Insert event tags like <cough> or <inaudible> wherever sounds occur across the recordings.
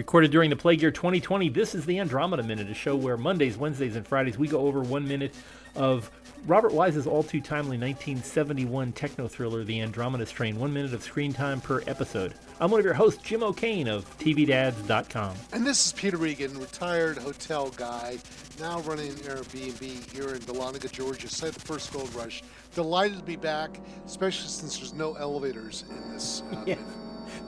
Recorded during the Plague Year 2020, this is the Andromeda Minute, a show where Mondays, Wednesdays, and Fridays we go over one minute of Robert Wise's all too timely 1971 techno thriller, The Andromeda Strain. One minute of screen time per episode. I'm one of your hosts, Jim O'Kane of TVDads.com. And this is Peter Regan, retired hotel guy, now running Airbnb here in Dahlonega, Georgia, site of the first gold rush. Delighted to be back, especially since there's no elevators in this. Uh, <laughs> yeah.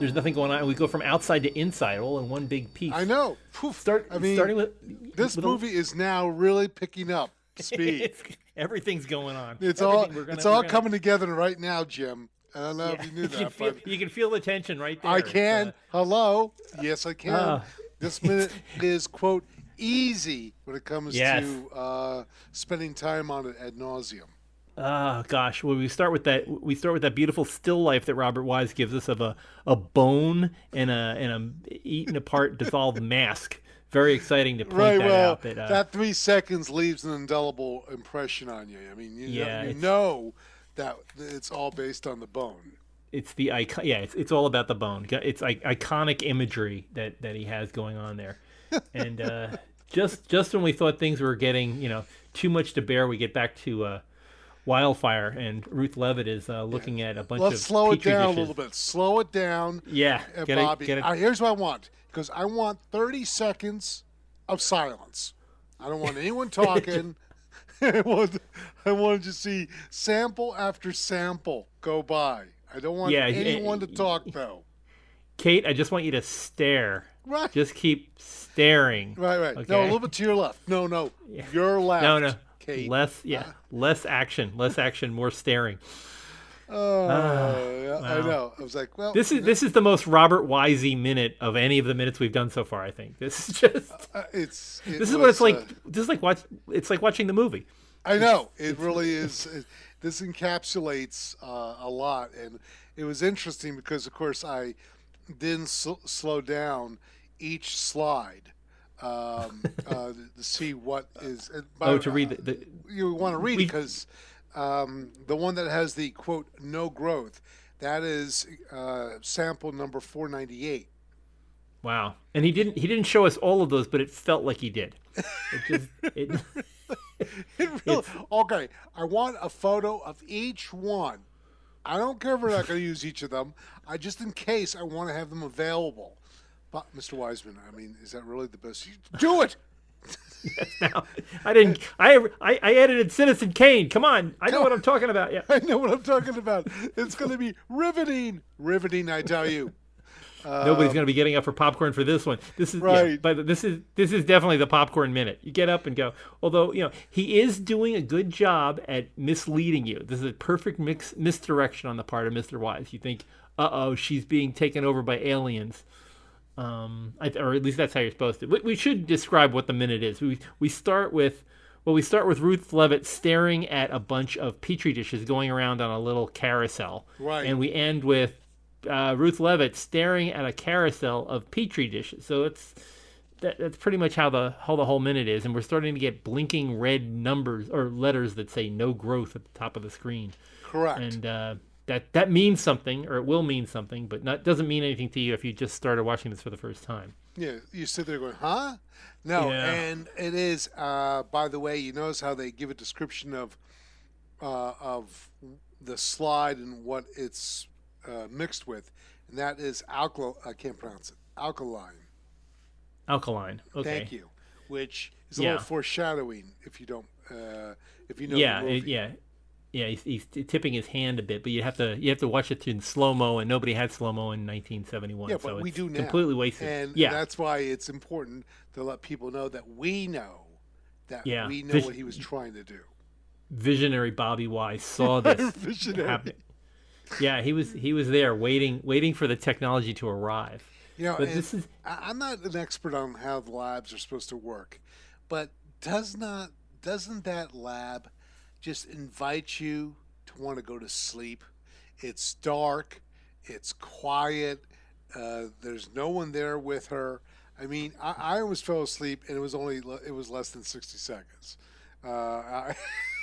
There's nothing going on. We go from outside to inside, all in one big piece. I know. Start. I mean, starting with this with movie a, is now really picking up <laughs> speed. everything's going on. It's Everything. all gonna, it's all gonna... coming together right now, Jim. I don't know yeah. if you knew <laughs> you that. Can feel, you can feel the tension right there. I can. Uh, Hello. Yes, I can. Uh, this minute is quote easy when it comes yes. to uh, spending time on it ad nauseum. Oh gosh, well we start with that we start with that beautiful still life that Robert Wise gives us of a, a bone and a and a eaten apart dissolved <laughs> mask. Very exciting to point right, that well, out. But, uh, that three seconds leaves an indelible impression on you. I mean, you, yeah, know, you know that it's all based on the bone. It's the icon. Yeah, it's, it's all about the bone. It's iconic imagery that, that he has going on there, <laughs> and uh, just just when we thought things were getting you know too much to bear, we get back to uh, Wildfire, and Ruth Leavitt is uh, looking yeah. at a bunch of Let's of. slow it down dishes. a little bit. Slow it down. Yeah, uh, get Bobby. It, get it. Uh, here's what I want because I want 30 seconds of silence. I don't want anyone <laughs> talking. <laughs> I want I want to see sample after sample go by. I don't want yeah, anyone to talk though. Kate, I just want you to stare. Right. Just keep staring. Right, right. Okay? No, a little bit to your left. No, no. Yeah. Your left. No, no. Kate. Less, yeah, uh, less action, less action, more staring. Oh, uh, wow. I know. I was like, well, this is this is the most Robert Wisey minute of any of the minutes we've done so far. I think this is <laughs> just uh, it's it this was, is what it's like. Uh, this is like watch. It's like watching the movie. I know it really <laughs> is. It, this encapsulates uh, a lot, and it was interesting because, of course, I didn't sl- slow down each slide um, <laughs> uh, to see what is. oh, to read the, the you want to read because um, the one that has the quote no growth that is uh, sample number four ninety eight. Wow, and he didn't he didn't show us all of those, but it felt like he did. It just <laughs> it. it <laughs> really, okay, I want a photo of each one. I don't care if we're not going to use each of them. I just in case I want to have them available. But Mr. Wiseman, I mean, is that really the best? You <laughs> Do it. yes, now, I didn't. I, I I edited Citizen Kane. Come on, I know what I'm talking about. Yeah, <laughs> I know what I'm talking about. It's going to be riveting, riveting. I tell you. Nobody's going to be getting up for popcorn for this one. This is right. Yeah, but this is this is definitely the popcorn minute. You get up and go. Although you know he is doing a good job at misleading you. This is a perfect mix misdirection on the part of Mr. Wise. You think, uh oh, she's being taken over by aliens um, or at least that's how you're supposed to. We should describe what the minute is. We we start with well, we start with Ruth Leavitt staring at a bunch of petri dishes going around on a little carousel, right? And we end with uh, Ruth Leavitt staring at a carousel of petri dishes. So it's that, that's pretty much how the how the whole minute is, and we're starting to get blinking red numbers or letters that say no growth at the top of the screen. Correct. And uh, that that means something or it will mean something but not doesn't mean anything to you if you just started watching this for the first time. Yeah you sit there going huh? No yeah. and it is uh, by the way you notice how they give a description of uh, of the slide and what it's uh, mixed with and that is alkali i can't pronounce it alkaline. Alkaline okay. Thank you which is a yeah. little foreshadowing if you don't uh, if you know yeah it, yeah yeah, he's, he's, tipping his hand a bit, but you have to you have to watch it in slow mo, and nobody had slow mo in 1971. Yeah, but so we do now. Completely wasted. And yeah, that's why it's important to let people know that we know that yeah. we know Vis- what he was trying to do. Visionary Bobby Wise saw <laughs> this happen. Yeah, he was he was there waiting waiting for the technology to arrive. You know, but this is I'm not an expert on how the labs are supposed to work, but does not doesn't that lab just invite you to want to go to sleep. It's dark, it's quiet, uh, there's no one there with her. I mean, I, I, almost fell asleep, and it was only it was less than sixty seconds, uh, I,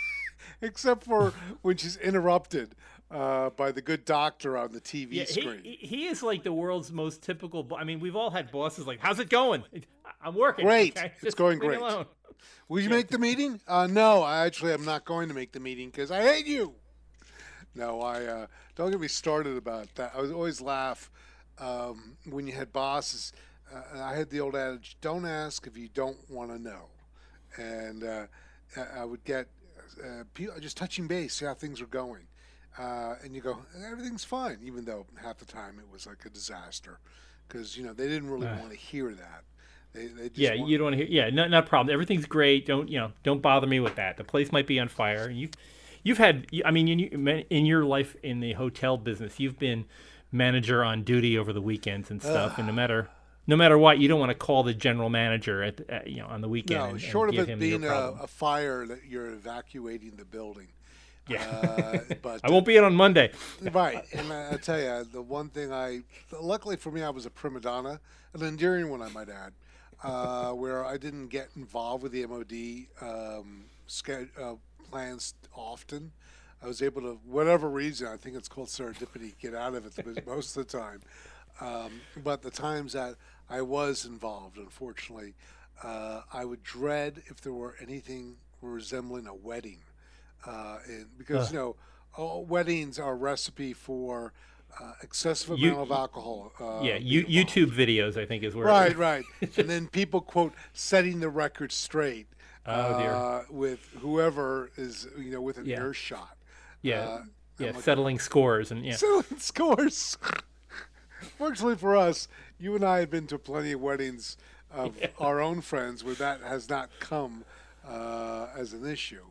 <laughs> except for when she's interrupted uh, by the good doctor on the TV yeah, screen. He, he, is like the world's most typical. I mean, we've all had bosses like, "How's it going? <laughs> I'm working. Great, okay? it's going great. Will you make the meeting? Uh, no, I actually am not going to make the meeting because I hate you. No, I uh, don't get me started about that. I always laugh um, when you had bosses. Uh, I had the old adage: "Don't ask if you don't want to know," and uh, I would get uh, people just touching base, see how things are going, uh, and you go, "Everything's fine," even though half the time it was like a disaster because you know they didn't really want to hear that. They, they yeah, you don't want to hear. Yeah, not not problem. Everything's great. Don't you know? Don't bother me with that. The place might be on fire. You've you've had. I mean, in, in your life in the hotel business, you've been manager on duty over the weekends and stuff. and no matter no matter what, you don't want to call the general manager at, at you know on the weekend. No, and, short and of it being a, a, fire that you're evacuating the building. Yeah, uh, <laughs> but I won't be in on Monday. <laughs> right, and I, I, tell you, the one thing I, luckily for me, I was a prima donna, an endearing one, I might add, uh, where I didn't get involved with the MOD um, uh, plans often. I was able to, whatever reason, I think it's called serendipity, get out of it most of the time. Um, but the times that I was involved, unfortunately, uh, I would dread if there were anything resembling a wedding, uh, and because you know, all weddings are a recipe for uh, excessive amount you, of alcohol. Uh, yeah, you, YouTube videos, I think, is where. Right, right, <laughs> and then people quote setting the record straight. Oh. Uh, with whoever is you know within yeah. earshot. Yeah. Uh, yeah, like, settling scores and yeah. Settling <laughs> scores. Fortunately for us, you and I have been to plenty of weddings of <laughs> yeah. our own friends where that has not come uh, as an issue.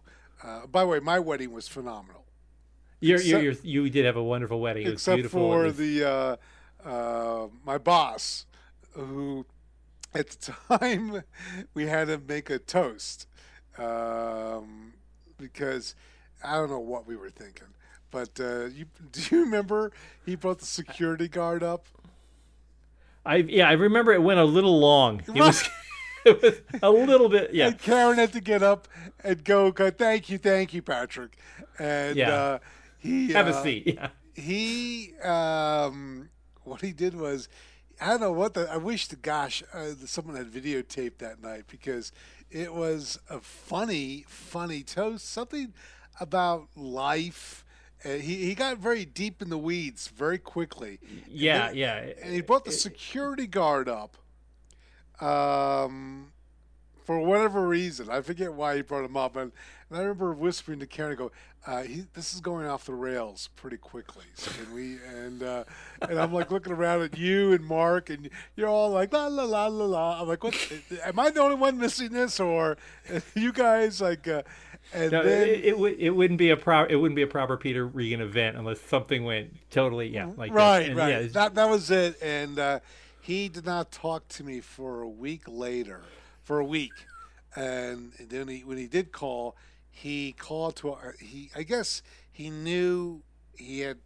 Uh, by the way, my wedding was phenomenal. You're, except, you're, you're, you did have a wonderful wedding. It except for was... the uh, uh, my boss, who at the <laughs> time we had to make a toast um, because I don't know what we were thinking. But uh, you, <laughs> do you remember he brought the security guard up? I yeah, I remember it went a little long. It was, <laughs> it was a little bit yeah. And Karen had to get up and go. go thank you, thank you, Patrick. And yeah. uh, he have uh, a seat. Yeah. He um, what he did was I don't know what the I wish the gosh uh, someone had videotaped that night because it was a funny funny toast something about life uh, he, he got very deep in the weeds very quickly. Yeah, and then, yeah. And he brought the security guard up. Um, for whatever reason, I forget why he brought him up, and, and I remember whispering to Karen, "Go, uh, he, this is going off the rails pretty quickly." So can we? And uh, and I'm like looking around at you and Mark, and you're all like la la la la la. I'm like, what? Am I the only one missing this, or <laughs> you guys like? Uh, and no, then, it, it, would it wouldn't be a pro it wouldn't be a proper Peter Regan event unless something went totally yeah like right right yeah, that that was it and uh, he did not talk to me for a week later for a week and then he, when he did call he called to he I guess he knew he had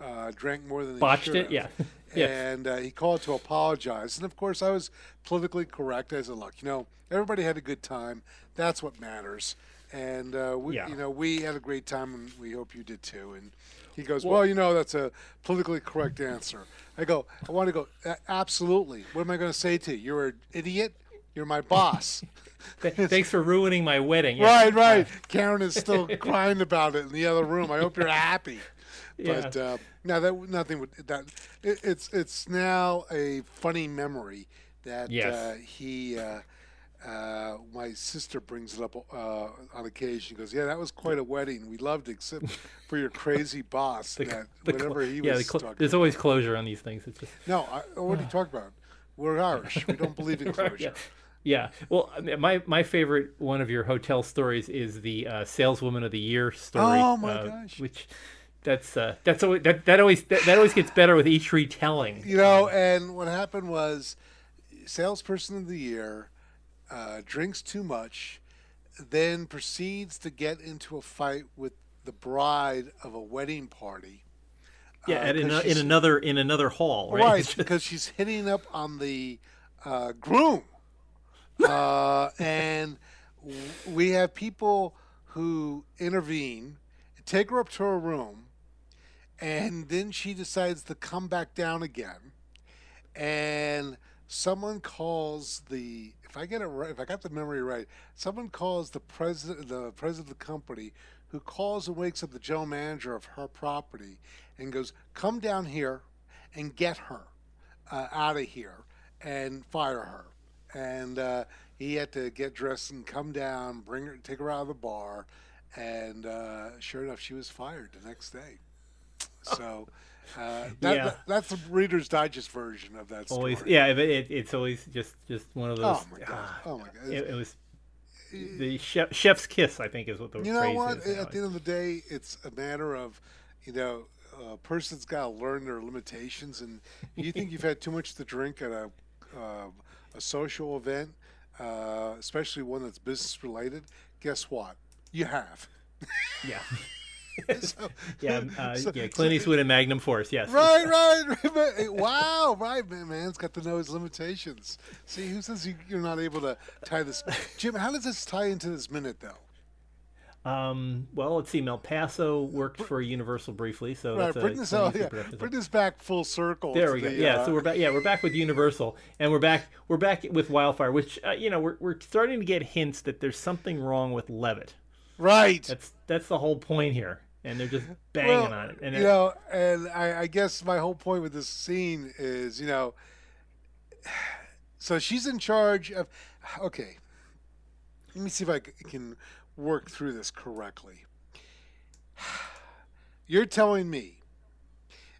uh, drank more than botched it <laughs> yeah and uh, he called to apologize and of course I was politically correct I said look you know everybody had a good time that's what matters. And uh, we, yeah. you know, we had a great time, and we hope you did too. And he goes, well, well, you know, that's a politically correct answer. I go, I want to go, absolutely. What am I going to say to you? You're an idiot. You're my boss. <laughs> Thanks for ruining my wedding. Yeah. Right, right. Karen is still <laughs> crying about it in the other room. I hope you're happy. Yeah. But uh, now that nothing would that it, it's it's now a funny memory that yes. uh, he uh, uh, my sister brings it up uh, on occasion. She goes, "Yeah, that was quite a wedding. We loved it, except for your crazy boss. <laughs> the, that the whatever he yeah, was the cl- There's always closure on these things. It's just no. I, what are you talking about? We're Irish. We don't believe in closure. yeah. Yeah. Well, my my favorite one of your hotel stories is the uh, saleswoman of the year story. Oh my uh, gosh! Which that's uh, that's always that, that always that, that always gets better with each retelling. You know, and what happened was salesperson of the year uh, drinks too much, then proceeds to get into a fight with the bride of a wedding party. Yeah, uh, in, a, in another in another hall, right? Right, <laughs> because she's hitting up on the uh, groom, uh, and we have people who intervene, take her up to her room, and then she decides to come back down again, and someone calls the if I get it right, if I got the memory right, someone calls the president the president of the company who calls and wakes up the general manager of her property and goes, "Come down here and get her uh, out of here and fire her." And uh, he had to get dressed and come down, bring her, take her out of the bar, and uh, sure enough, she was fired the next day. So. Uh, that, yeah. That, that's the Reader's Digest version of that story. Always, yeah, but it, it's always just just one of those. Oh my god! Uh, oh my god! It, it was the chef, chef's kiss, I think, is what the you know what. At the end of the day, it's a matter of you know a person's got to learn their limitations, and you think you've had too much to drink at a uh, a social event, uh, especially one that's business related. Guess what? You have. Yeah. <laughs> <laughs> so, yeah, uh, so, yeah, Clint Eastwood and Magnum Force. Yes. Right, <laughs> right, right. Wow, right, man. Man's got to know his limitations. See, who says you, are not able to tie this? Jim, how does this tie into this minute, though? Um, well, let's see. Malpaso worked for Universal briefly, so right. bring this out, yeah. Bring this back full circle. There we go. yeah, uh... so we're back. Yeah, we're back with Universal, and we're back. We're back with Wildfire, which uh, you know we're we're starting to get hints that there's something wrong with Leavitt. Right. That's that's the whole point here, and they're just <laughs> banging well, on it. And you know, and I, I guess my whole point with this scene is, you know, <sighs> so she's in charge of. Okay, let me see if I can work through this correctly. <sighs> You're telling me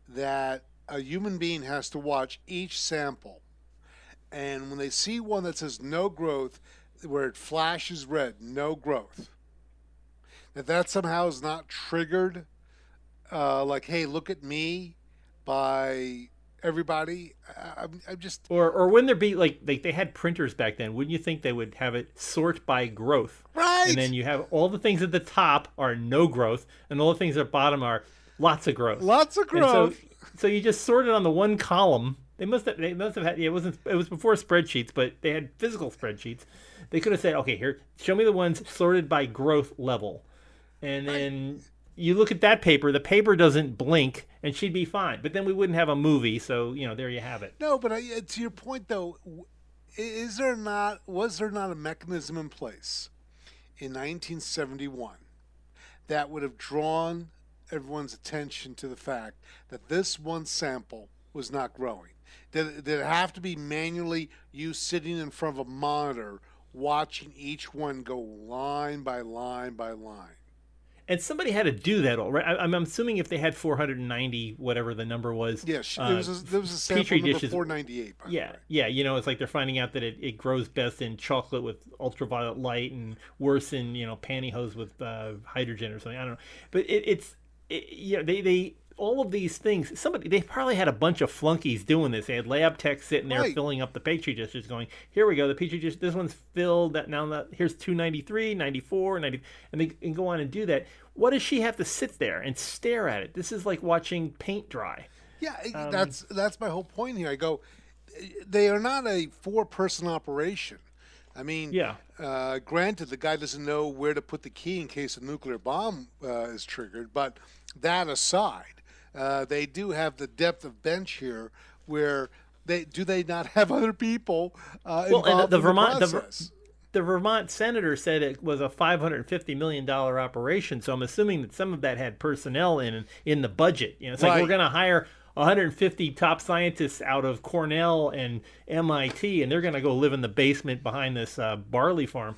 that a human being has to watch each sample, and when they see one that says no growth, where it flashes red, no growth that that somehow is not triggered, uh, like, hey, look at me, by everybody. I'm, I'm, just or or when there be like they, they had printers back then. Wouldn't you think they would have it sort by growth? Right. And then you have all the things at the top are no growth, and all the things at the bottom are lots of growth. Lots of growth. So, so, you just sort it on the one column. They must have they must have had. Yeah, it wasn't. It was before spreadsheets, but they had physical spreadsheets. They could have said, okay, here, show me the ones sorted by growth level and then you look at that paper. The paper doesn't blink, and she'd be fine. But then we wouldn't have a movie. So you know, there you have it. No, but I, uh, to your point though, is there not was there not a mechanism in place in 1971 that would have drawn everyone's attention to the fact that this one sample was not growing? Did, did it have to be manually you sitting in front of a monitor watching each one go line by line by line? And somebody had to do that all right. I, am assuming if they had 490, whatever the number was. Yes, uh, there was a, there was a sample petri number dishes, 498. yeah, yeah. You know, it's like they're finding out that it, it grows best in chocolate with ultraviolet light, and worse in you know pantyhose with uh, hydrogen or something. I don't know, but it, it's it, you know they they all of these things. Somebody they probably had a bunch of flunkies doing this. They had lab techs sitting there right. filling up the petri dishes, going, "Here we go, the petri dish. This one's filled. That now that here's 293, 94, 90, and they can go on and do that. What does she have to sit there and stare at it? This is like watching paint dry. Yeah, um, that's that's my whole point here. I go, they are not a four-person operation. I mean, yeah. Uh, granted, the guy doesn't know where to put the key in case a nuclear bomb uh, is triggered, but that aside, uh, they do have the depth of bench here where they do they not <laughs> have other people uh, well, involved the, the Vermont the, the, Vermont senator said it was a 550 million dollar operation, so I'm assuming that some of that had personnel in in the budget. You know, it's right. like we're going to hire 150 top scientists out of Cornell and MIT, and they're going to go live in the basement behind this uh, barley farm.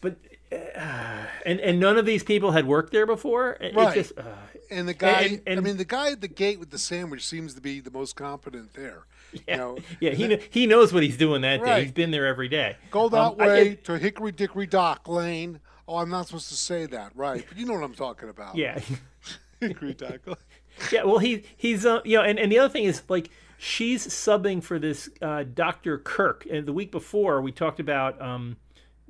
But <sighs> and and none of these people had worked there before. It, right. Just, uh, and the guy, and, and, I mean, the guy at the gate with the sandwich seems to be the most competent there. <laughs> Yeah, you know, yeah, he he knows what he's doing that right. day. He's been there every day. Go that um, way I, to Hickory Dickory Dock Lane. Oh, I'm not supposed to say that, right? But you know what I'm talking about. Yeah, <laughs> Hickory Dock. Lane. <laughs> yeah, well, he he's uh, you know, and, and the other thing is like she's subbing for this uh, Dr. Kirk, and the week before we talked about um,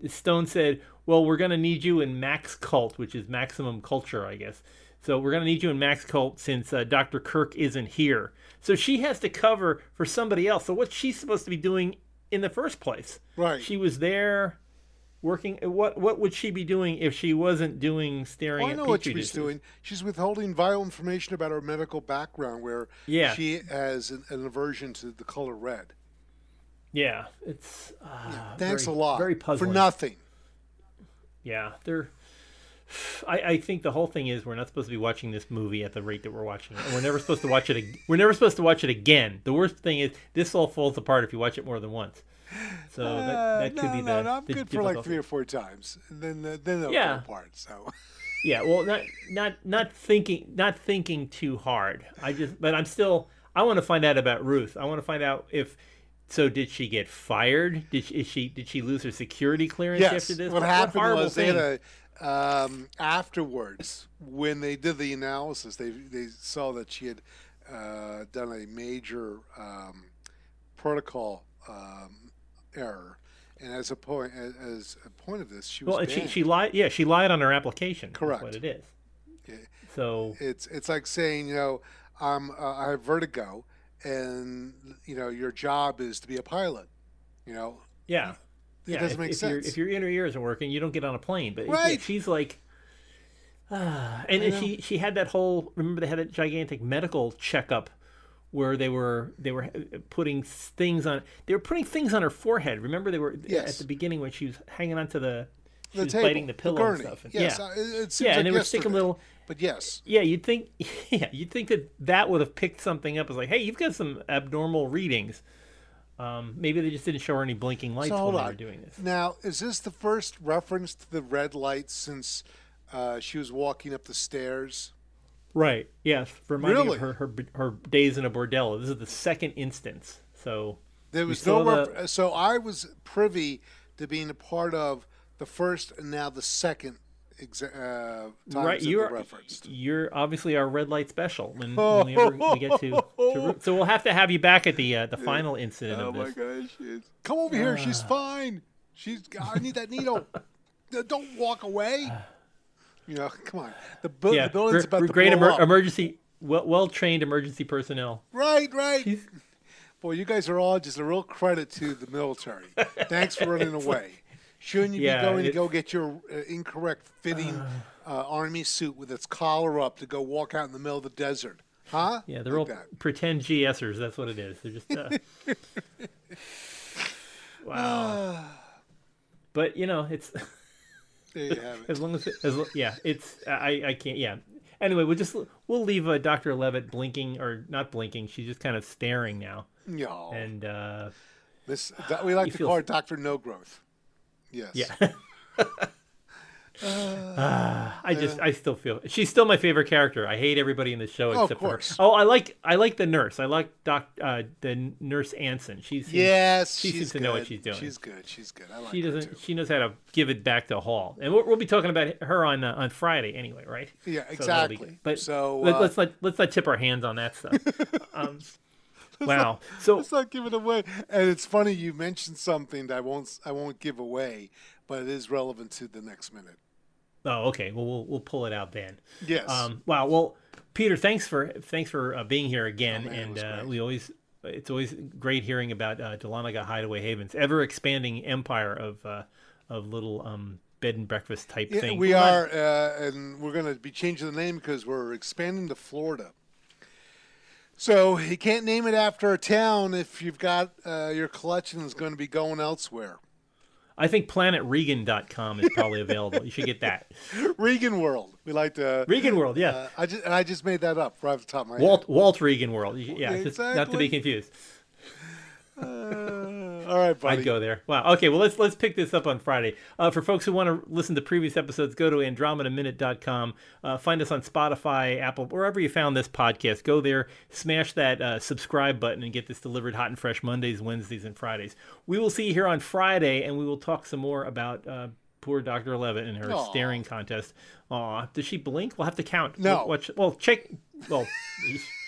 Stone said, "Well, we're going to need you in Max Cult, which is Maximum Culture, I guess." So we're going to need you in Max Cult since uh, Dr. Kirk isn't here. So she has to cover for somebody else. So what's she supposed to be doing in the first place? Right. She was there working. What what would she be doing if she wasn't doing staring? Well, I know what she's doing. She's withholding vital information about her medical background, where yeah. she has an, an aversion to the color red. Yeah, it's uh, yeah, thanks very, a lot very puzzling for nothing. Yeah, they're. I, I, think the whole thing is we're not supposed to be watching this movie at the rate that we're watching it. And we're never supposed to watch it. We're never supposed to watch it again. The worst thing is this all falls apart if you watch it more than once. So that, that could uh, no, be no, the. No, I'm the good for like three or four times, and then uh, then they'll yeah. fall apart. So. <laughs> Yeah, well, not not not thinking not thinking too hard. I just, but I'm still. I want to find out about Ruth. I want to find out if so did she get fired? Did she, she did she lose her security clearance yes. after this? What, what happened was thing? they had a um, afterwards when they did the analysis, they they saw that she had uh, done a major um, protocol um, error, and as a point as, as, a point of this, she was well, she she lied. Yeah, she lied on her application. Correct. That's what it is. Yeah. So it's it's like saying you know um, uh, I have vertigo and you know your job is to be a pilot. You know. Yeah. It yeah, doesn't if, make if sense. if your inner ear isn't working, you don't get on a plane. But right. she's like, <sighs> and, and she she had that whole. Remember, they had a gigantic medical checkup where they were they were putting things on. They were putting things on her forehead. Remember, they were yes. at the beginning when she was hanging onto the. She the was table, biting the pillow the and stuff. And, yes, yeah, it, it yeah, like and they yesterday. were sticking little. But yes, yeah, you'd think, <laughs> yeah, you'd think that that would have picked something up as like, hey, you've got some abnormal readings. Um, maybe they just didn't show her any blinking lights so when they were doing this. Now, is this the first reference to the red lights since uh, she was walking up the stairs? Right. Yes. Reminding really? of her, her her days in a bordello. This is the second instance. So there was no. Ref- so I was privy to being a part of the first and now the second exa- uh, right, you're referenced. You're obviously our red light special when, <laughs> when we, we get to, to, So we'll have to have you back at the uh, the final incident oh of this. my gosh! Come over here. She's fine. She's. I need that needle. <laughs> Don't walk away. You know, come on. The, bu- yeah, the building's about to great blow emer- up. emergency, well well trained emergency personnel. Right, right. She's... Boy, you guys are all just a real credit to the military. <laughs> Thanks for running away. Shouldn't you yeah, be going it, to go get your uh, incorrect fitting <sighs> uh, army suit with its collar up to go walk out in the middle of the desert? Huh? Yeah, they're like all that. pretend GSers. That's what it is. They're just. Uh... <laughs> wow. <sighs> but you know, it's. there you have <laughs> it. As long as, it, as yeah, it's I I can't yeah. Anyway, we'll just we'll leave uh, Dr. Leavitt blinking or not blinking. She's just kind of staring now. No. And uh, this that, we like to feel... call Doctor No Growth. Yes. Yeah. <laughs> uh, I just, I still feel she's still my favorite character. I hate everybody in the show oh, except for her. Oh, I like, I like the nurse. I like Doc, uh, the nurse Anson. She's yes, she seems to know what she's doing. She's good. She's good. I like her. she doesn't. She knows how to give it back to Hall, and we'll, we'll be talking about her on uh, on Friday anyway, right? Yeah, So exactly. but so let, uh, us not let's not tip our hands on that stuff. <laughs> um, wow. So let's not give it away. And it's funny you mentioned something that I won't I won't give away, but it is relevant to the next minute. Oh, okay. Well, we'll we'll pull it out then. Yes. Um, wow. Well, Peter, thanks for thanks for uh, being here again, Oh, man, and uh, we always it's always great hearing about uh, Dahlonega Hideaway Havens, ever expanding empire of uh, of little um, bed and breakfast type Yeah, thing. we Well, are, uh, and we're going to be changing the name because we're expanding to Florida. So you can't name it after a town if you've got uh, your collection is going to be going elsewhere. I think PlanetRegan.com is probably <laughs> available. You should get that. Regan World. We like to. Regan World, yeah. Uh, I just and I just made that up right off the top of my Walt Walt Regan World. Yeah, just not to be confused. All right, buddy. I'd go there. Wow. Okay. Well, let's let's pick this up on Friday. Uh, for folks who want to listen to previous episodes, go to AndromedaMinute.com. Uh, find us on Spotify, Apple, wherever you found this podcast. Go there, smash that uh, subscribe button, and get this delivered hot and fresh Mondays, Wednesdays, and Fridays. We will see you here on Friday, and we will talk some more about. Uh, Poor Dr. Leavitt and her Aw. staring contest. Aw, does she blink? We'll have to count. No. We'll, watch, well, check. Well, <laughs>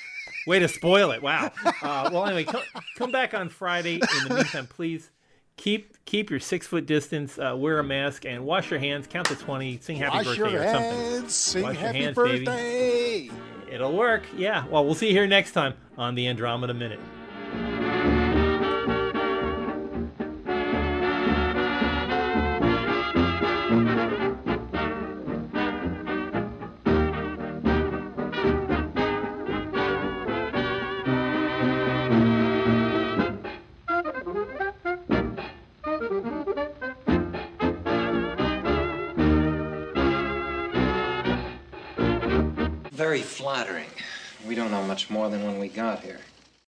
Way to spoil it! Wow. Uh, well, anyway, come, come back on Friday. In the meantime, please keep keep your six foot distance, uh, wear a mask, and wash your hands. Count to twenty. Sing happy Wash birthday your or something. hands. Sing Wash your happy hands, baby. birthday. It'll work. Yeah. Well, we'll see you here next time on the Andromeda Minute. Much more than when we got here.